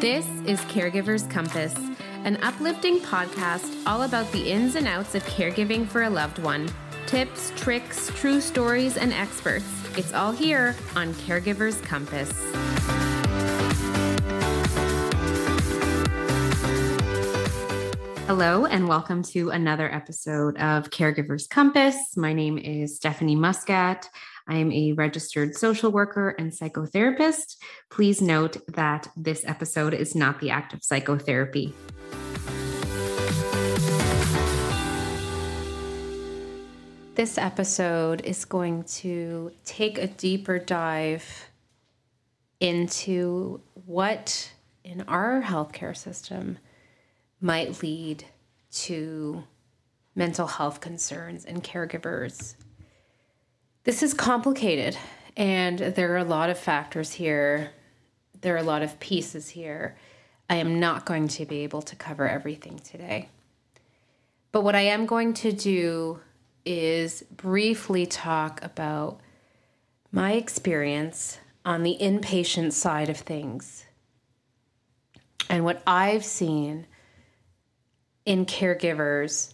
This is Caregiver's Compass, an uplifting podcast all about the ins and outs of caregiving for a loved one. Tips, tricks, true stories, and experts. It's all here on Caregiver's Compass. Hello, and welcome to another episode of Caregiver's Compass. My name is Stephanie Muscat. I am a registered social worker and psychotherapist. Please note that this episode is not the act of psychotherapy. This episode is going to take a deeper dive into what in our healthcare system might lead to mental health concerns in caregivers this is complicated, and there are a lot of factors here. There are a lot of pieces here. I am not going to be able to cover everything today. But what I am going to do is briefly talk about my experience on the inpatient side of things and what I've seen in caregivers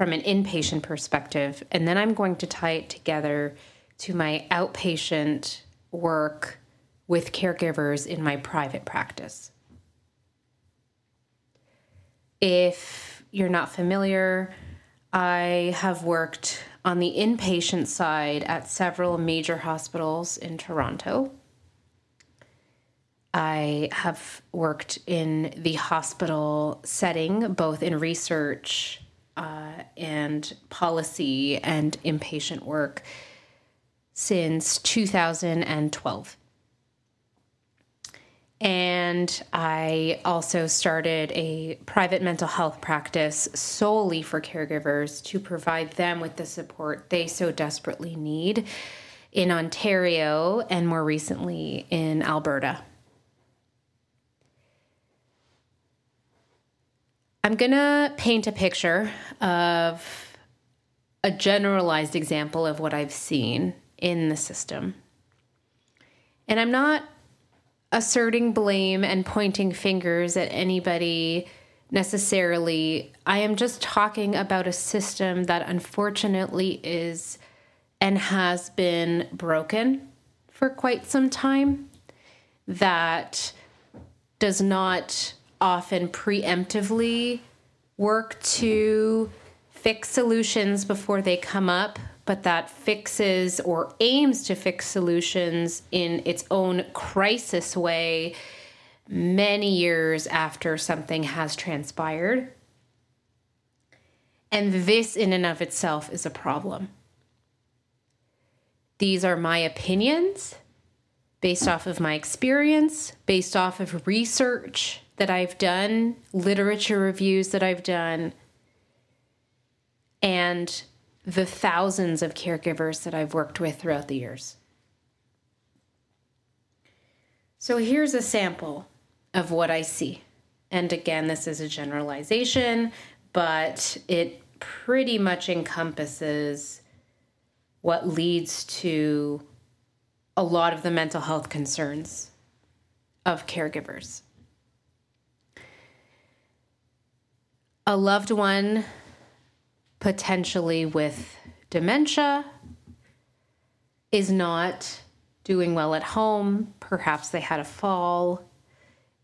from an inpatient perspective. And then I'm going to tie it together to my outpatient work with caregivers in my private practice. If you're not familiar, I have worked on the inpatient side at several major hospitals in Toronto. I have worked in the hospital setting, both in research uh, and policy and inpatient work since 2012. And I also started a private mental health practice solely for caregivers to provide them with the support they so desperately need in Ontario and more recently in Alberta. I'm going to paint a picture of a generalized example of what I've seen in the system. And I'm not asserting blame and pointing fingers at anybody necessarily. I am just talking about a system that unfortunately is and has been broken for quite some time, that does not often preemptively work to fix solutions before they come up, but that fixes or aims to fix solutions in its own crisis way many years after something has transpired. And this, in and of itself, is a problem. These are my opinions based off of my experience, based off of research that I've done, literature reviews that I've done, and the thousands of caregivers that I've worked with throughout the years. So here's a sample of what I see. And again, this is a generalization, but it pretty much encompasses what leads to a lot of the mental health concerns of caregivers. A loved one potentially with dementia is not doing well at home. Perhaps they had a fall.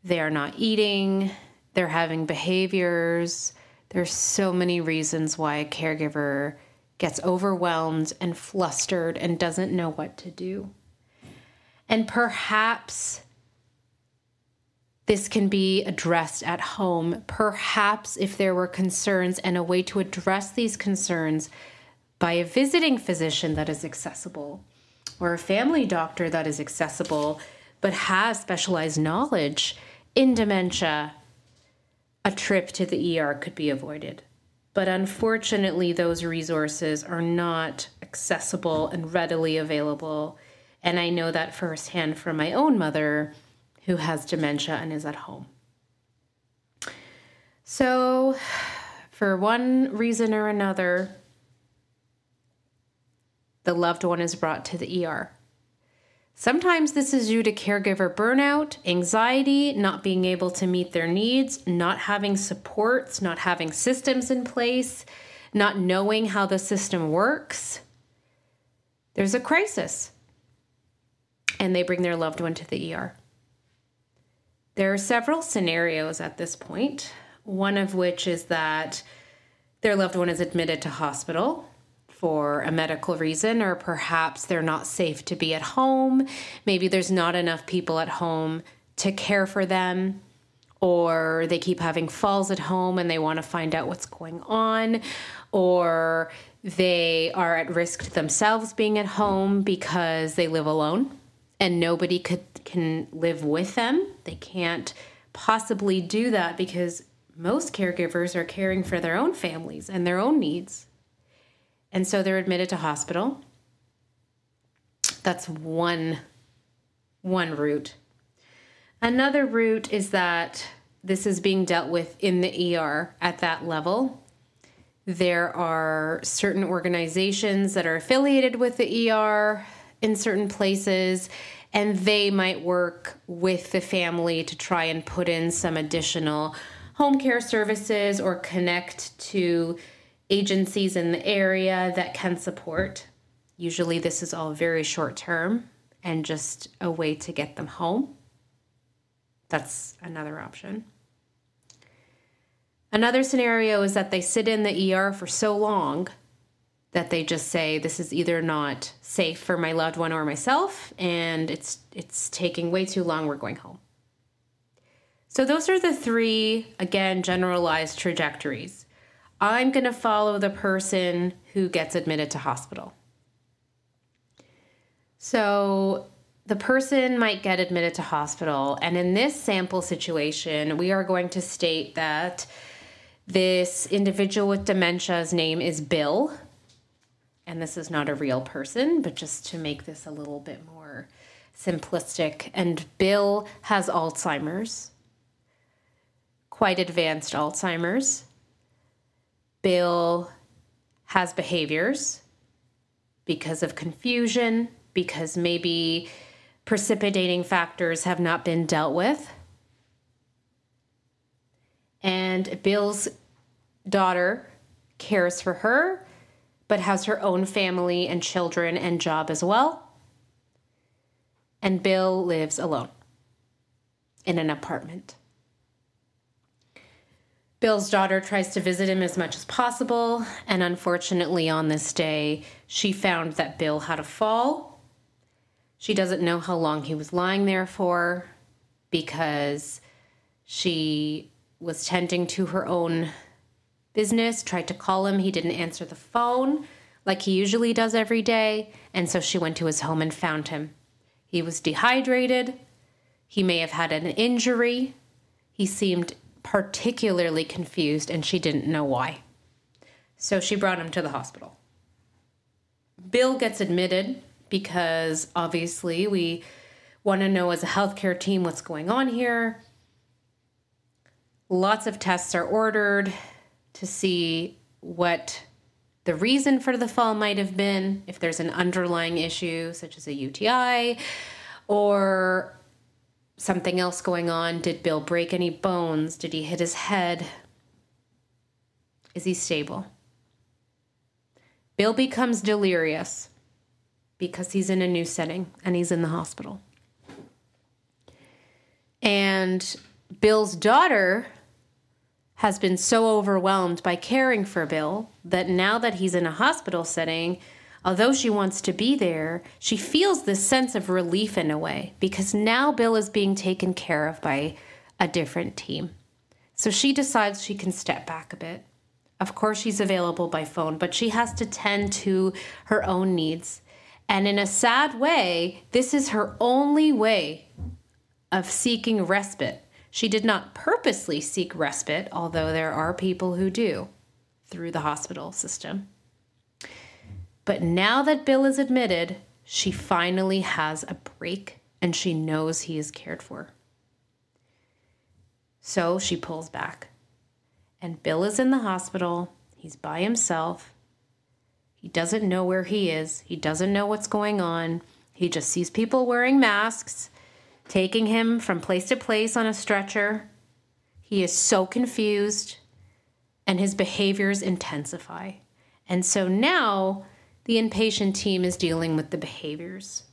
They are not eating. They're having behaviors. There's so many reasons why a caregiver gets overwhelmed and flustered and doesn't know what to do. And perhaps this can be addressed at home. Perhaps if there were concerns and a way to address these concerns by a visiting physician that is accessible or a family doctor that is accessible but has specialized knowledge in dementia, a trip to the ER could be avoided. But unfortunately, those resources are not accessible and readily available. And I know that firsthand from my own mother who has dementia and is at home. So, for one reason or another, the loved one is brought to the ER. Sometimes this is due to caregiver burnout, anxiety, not being able to meet their needs, not having supports, not having systems in place, not knowing how the system works. There's a crisis, and they bring their loved one to the ER. There are several scenarios at this point, one of which is that their loved one is admitted to hospital for a medical reason, or perhaps they're not safe to be at home. Maybe there's not enough people at home to care for them, or they keep having falls at home and they want to find out what's going on, or they are at risk to themselves being at home because they live alone and nobody could can live with them. They can't possibly do that because most caregivers are caring for their own families and their own needs. And so they're admitted to hospital. That's one one route. Another route is that this is being dealt with in the ER at that level. There are certain organizations that are affiliated with the ER in certain places, and they might work with the family to try and put in some additional home care services or connect to agencies in the area that can support. Usually, this is all very short term and just a way to get them home. That's another option. Another scenario is that they sit in the ER for so long that they just say this is either not safe for my loved one or myself and it's it's taking way too long we're going home. So those are the three again generalized trajectories. I'm going to follow the person who gets admitted to hospital. So the person might get admitted to hospital, and in this sample situation, we are going to state that this individual with dementia's name is Bill. And this is not a real person, but just to make this a little bit more simplistic. And Bill has Alzheimer's, quite advanced Alzheimer's. Bill has behaviors because of confusion, because maybe precipitating factors have not been dealt with. And Bill's daughter cares for her, but has her own family and children and job as well. And Bill lives alone in an apartment. Bill's daughter tries to visit him as much as possible, and unfortunately, on this day, she found that Bill had a fall. She doesn't know how long he was lying there for because she was tending to her own business, tried to call him. He didn't answer the phone like he usually does every day, and so she went to his home and found him. He was dehydrated. He may have had an injury. He seemed particularly confused and she didn't know why. So she brought him to the hospital. Bill gets admitted because obviously we want to know as a healthcare team what's going on here. Lots of tests are ordered to see what the reason for the fall might have been, if there's an underlying issue such as a UTI or something else going on? Did Bill break any bones? Did he hit his head? Is he stable? Bill becomes delirious because he's in a new setting and he's in the hospital. And Bill's daughter has been so overwhelmed by caring for Bill that now that he's in a hospital setting, Although she wants to be there, she feels this sense of relief in a way because now Bill is being taken care of by a different team. So she decides she can step back a bit. Of course, she's available by phone, but she has to tend to her own needs. And in a sad way, this is her only way of seeking respite. She did not purposely seek respite, although there are people who do through the hospital system. But now that Bill is admitted, she finally has a break and she knows he is cared for. So she pulls back. And Bill is in the hospital. He's by himself. He doesn't know where he is, he doesn't know what's going on. He just sees people wearing masks, taking him from place to place on a stretcher. He is so confused, and his behaviors intensify. And so now the inpatient team is dealing with the behaviors.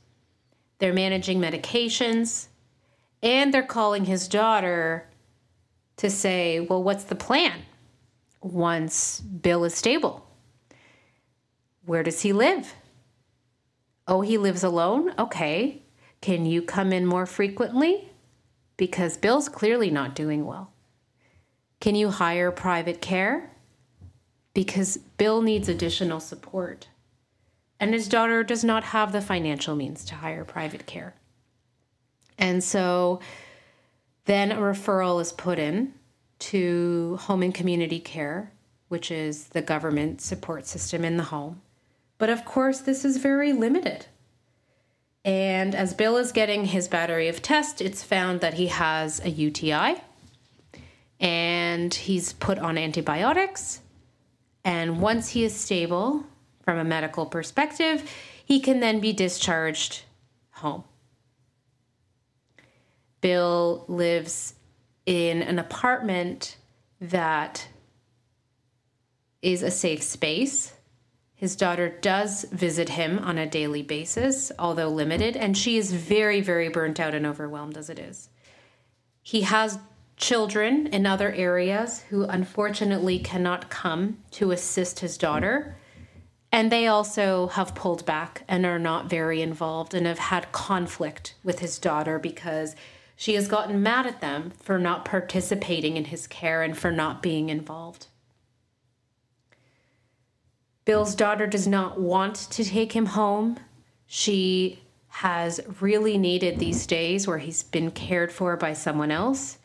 They're managing medications, and they're calling his daughter to say, Well, what's the plan once Bill is stable? Where does he live? Oh, he lives alone? Okay. Can you come in more frequently? Because Bill's clearly not doing well. Can you hire private care? Because Bill needs additional support. And his daughter does not have the financial means to hire private care. And so then a referral is put in to home and community care, which is the government support system in the home. But of course, this is very limited. And as Bill is getting his battery of tests, it's found that he has a UTI and he's put on antibiotics. And once he is stable from a medical perspective, he can then be discharged home. Bill lives in an apartment that is a safe space. His daughter does visit him on a daily basis, although limited, and she is very, very burnt out and overwhelmed as it is. He has children in other areas who unfortunately cannot come to assist his daughter. And they also have pulled back and are not very involved and have had conflict with his daughter because she has gotten mad at them for not participating in his care and for not being involved. Bill's daughter does not want to take him home. She has really needed these days where he's been cared for by someone else.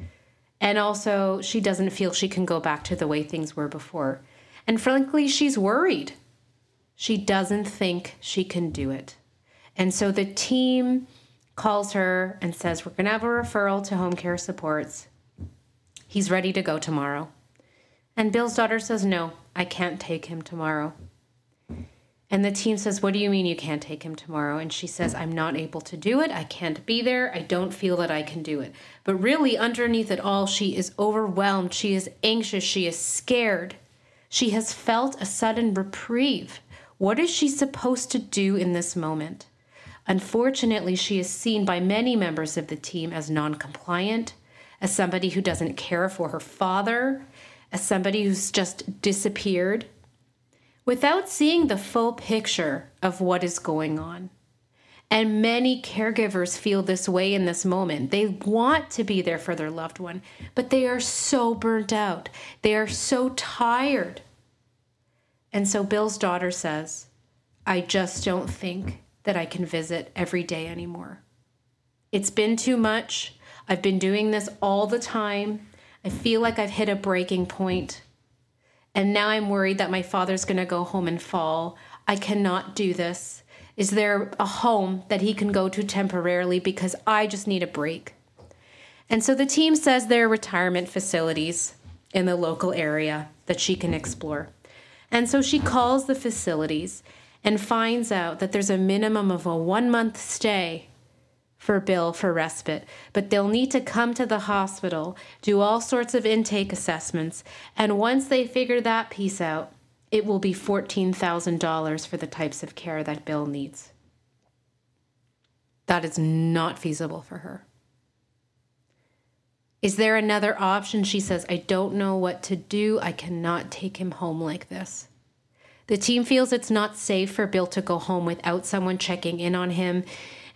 And also, she doesn't feel she can go back to the way things were before. And frankly, she's worried. She doesn't think she can do it. And so the team calls her and says, We're going to have a referral to home care supports. He's ready to go tomorrow. And Bill's daughter says, No, I can't take him tomorrow. And the team says, What do you mean you can't take him tomorrow? And she says, I'm not able to do it. I can't be there. I don't feel that I can do it. But really, underneath it all, she is overwhelmed. She is anxious. She is scared. She has felt a sudden reprieve. What is she supposed to do in this moment? Unfortunately, she is seen by many members of the team as non compliant, as somebody who doesn't care for her father, as somebody who's just disappeared without seeing the full picture of what is going on. And many caregivers feel this way in this moment. They want to be there for their loved one, but they are so burnt out. They are so tired. And so Bill's daughter says, I just don't think that I can visit every day anymore. It's been too much. I've been doing this all the time. I feel like I've hit a breaking point. And now I'm worried that my father's going to go home and fall. I cannot do this. Is there a home that he can go to temporarily because I just need a break? And so the team says there are retirement facilities in the local area that she can explore. And so she calls the facilities and finds out that there's a minimum of a one month stay for Bill for respite, but they'll need to come to the hospital, do all sorts of intake assessments, and once they figure that piece out, it will be $14,000 for the types of care that Bill needs. That is not feasible for her. Is there another option? She says, I don't know what to do. I cannot take him home like this. The team feels it's not safe for Bill to go home without someone checking in on him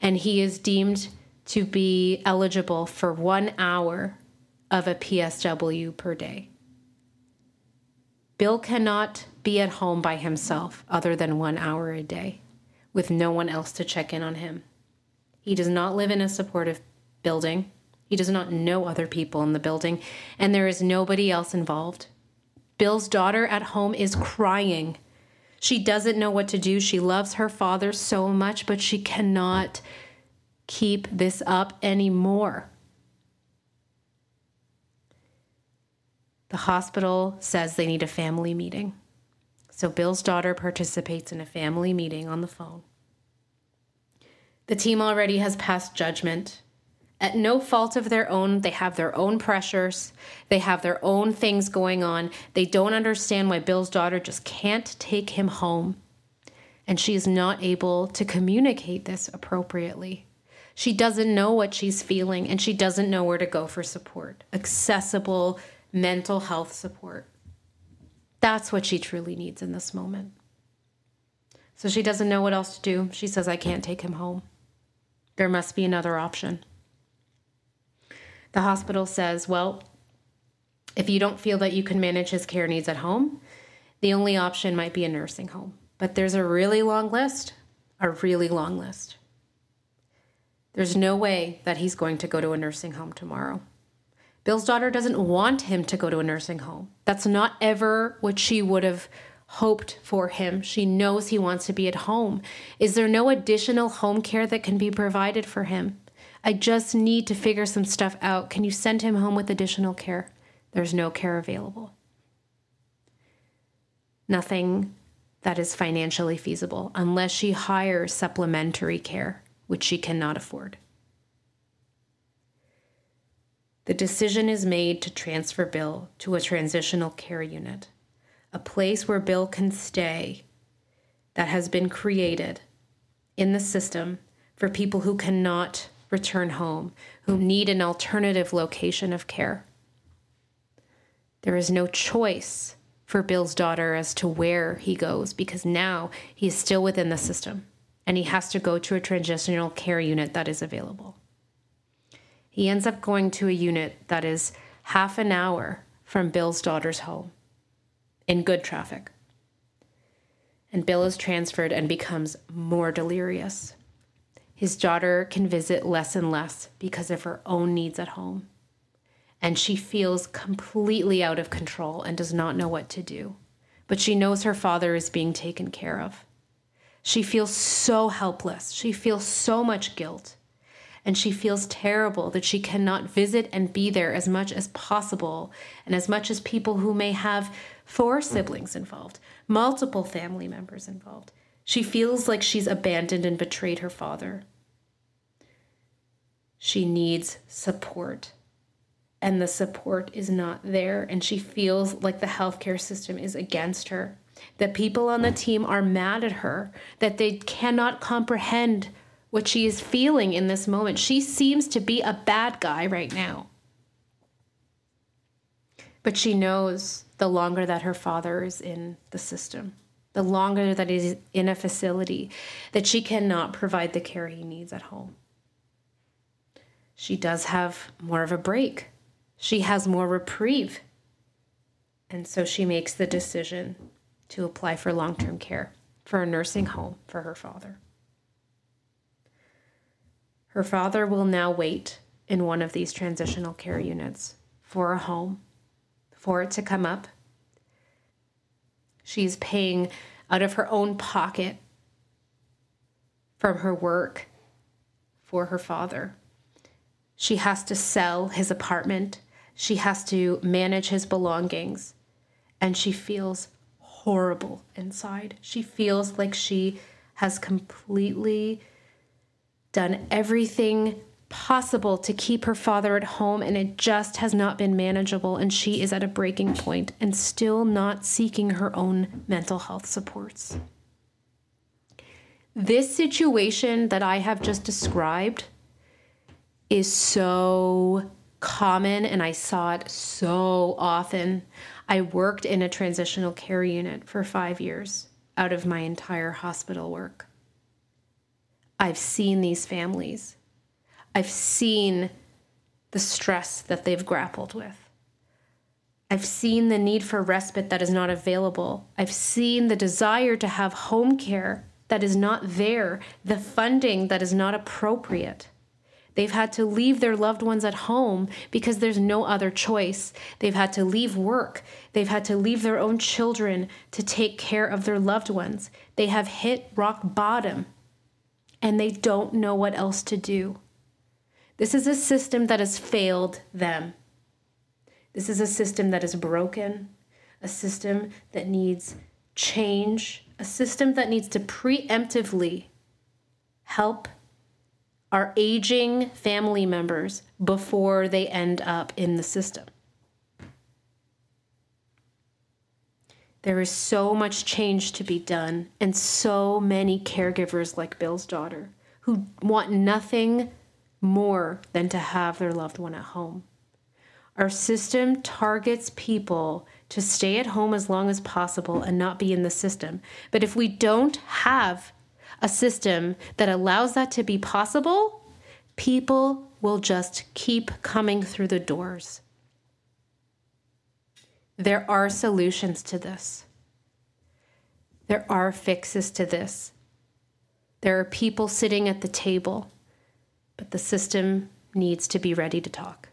and he is deemed to be eligible for one hour of a PSW per day. Bill cannot be at home by himself other than one hour a day with no one else to check in on him. He does not live in a supportive building. He does not know other people in the building, and there is nobody else involved. Bill's daughter at home is crying she doesn't know what to do. She loves her father so much, but she cannot keep this up anymore. The hospital says they need a family meeting. So Bill's daughter participates in a family meeting on the phone. The team already has passed judgment. At no fault of their own, they have their own pressures. They have their own things going on. They don't understand why Bill's daughter just can't take him home. And she is not able to communicate this appropriately. She doesn't know what she's feeling and she doesn't know where to go for support, accessible mental health support. That's what she truly needs in this moment. So she doesn't know what else to do. She says, I can't take him home. There must be another option. The hospital says, Well, if you don't feel that you can manage his care needs at home, the only option might be a nursing home. But there's a really long list, a really long list. There's no way that he's going to go to a nursing home tomorrow. Bill's daughter doesn't want him to go to a nursing home. That's not ever what she would have hoped for him. She knows he wants to be at home. Is there no additional home care that can be provided for him? I just need to figure some stuff out. Can you send him home with additional care? There's no care available. Nothing that is financially feasible unless she hires supplementary care, which she cannot afford. The decision is made to transfer Bill to a transitional care unit, a place where Bill can stay that has been created in the system for people who cannot return home, who need an alternative location of care. There is no choice for Bill's daughter as to where he goes because now he is still within the system and he has to go to a transitional care unit that is available. He ends up going to a unit that is half an hour from Bill's daughter's home in good traffic. And Bill is transferred and becomes more delirious. His daughter can visit less and less because of her own needs at home. And she feels completely out of control and does not know what to do. But she knows her father is being taken care of. She feels so helpless. She feels so much guilt and she feels terrible that she cannot visit and be there as much as possible, and as much as people who may have four siblings involved, multiple family members involved. She feels like she's abandoned and betrayed her father. She needs support, and the support is not there, and she feels like the healthcare system is against her. That people on the team are mad at her, that they cannot comprehend what she is feeling in this moment. She seems to be a bad guy right now. But she knows the longer that her father is in the system, the longer that he's in a facility, that she cannot provide the care he needs at home. She does have more of a break, she has more reprieve. And so she makes the decision to apply for long term care for a nursing home for her father. Her father will now wait in one of these transitional care units for a home, for it to come up. She's paying out of her own pocket from her work for her father. She has to sell his apartment. She has to manage his belongings. And she feels horrible inside. She feels like she has completely done everything possible to keep her father at home, and it just has not been manageable. And she is at a breaking point and still not seeking her own mental health supports. This situation that I have just described is so common, and I saw it so often. I worked in a transitional care unit for five years out of my entire hospital work. I've seen these families. I've seen the stress that they've grappled with. I've seen the need for respite that is not available. I've seen the desire to have home care that is not there, the funding that is not appropriate. They've had to leave their loved ones at home because there's no other choice. They've had to leave work. They've had to leave their own children to take care of their loved ones. They have hit rock bottom and they don't know what else to do. This is a system that has failed them. This is a system that is broken, a system that needs change, a system that needs to preemptively help our aging family members before they end up in the system. There is so much change to be done, and so many caregivers like Bill's daughter who want nothing more than to have their loved one at home. Our system targets people to stay at home as long as possible and not be in the system. But if we don't have a system that allows that to be possible, people will just keep coming through the doors. There are solutions to this. There are fixes to this. There are people sitting at the table, but the system needs to be ready to talk.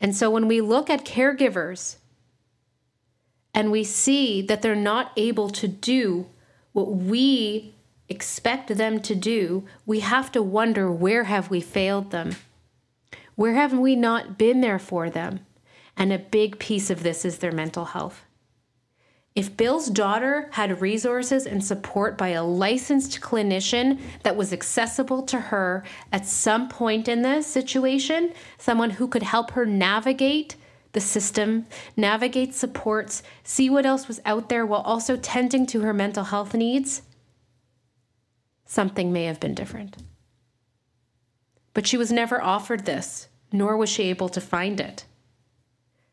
And so when we look at caregivers and we see that they're not able to do what we expect them to do, we have to wonder where have we failed them? Where have we not been there for them? And a big piece of this is their mental health. If Bill's daughter had resources and support by a licensed clinician that was accessible to her at some point in this situation, someone who could help her navigate the system, navigate supports, see what else was out there while also tending to her mental health needs, something may have been different. But she was never offered this, nor was she able to find it.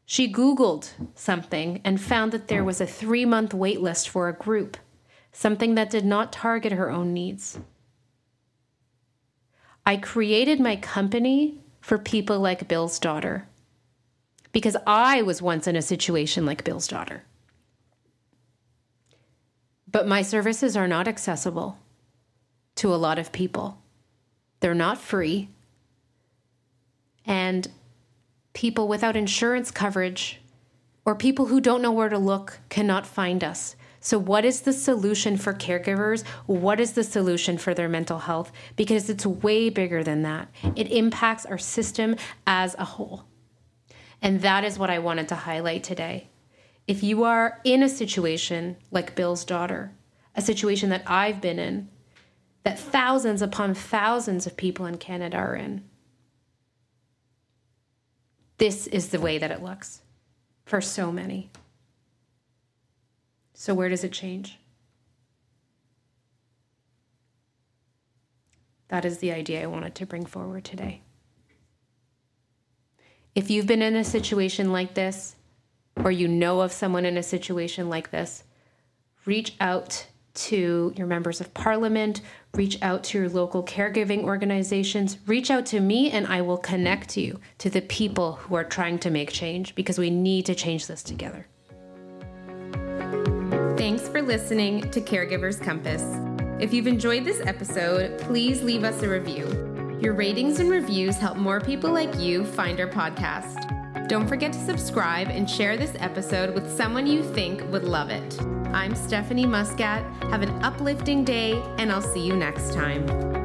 She Googled something and found that there was a three month wait list for a group, something that did not target her own needs. I created my company for people like Bill's daughter because I was once in a situation like Bill's daughter. But my services are not accessible to a lot of people. They're not free. And people without insurance coverage or people who don't know where to look cannot find us. So, what is the solution for caregivers? What is the solution for their mental health? Because it's way bigger than that. It impacts our system as a whole. And that is what I wanted to highlight today. If you are in a situation like Bill's daughter, a situation that I've been in, that thousands upon thousands of people in Canada are in, this is the way that it looks for so many. So, where does it change? That is the idea I wanted to bring forward today. If you've been in a situation like this, or you know of someone in a situation like this, reach out to your members of parliament, reach out to your local caregiving organizations, reach out to me, and I will connect you to the people who are trying to make change because we need to change this together. Thanks for listening to Caregivers Compass. If you've enjoyed this episode, please leave us a review. Your ratings and reviews help more people like you find our podcast. Don't forget to subscribe and share this episode with someone you think would love it. I'm Stephanie Muscat. Have an uplifting day, and I'll see you next time.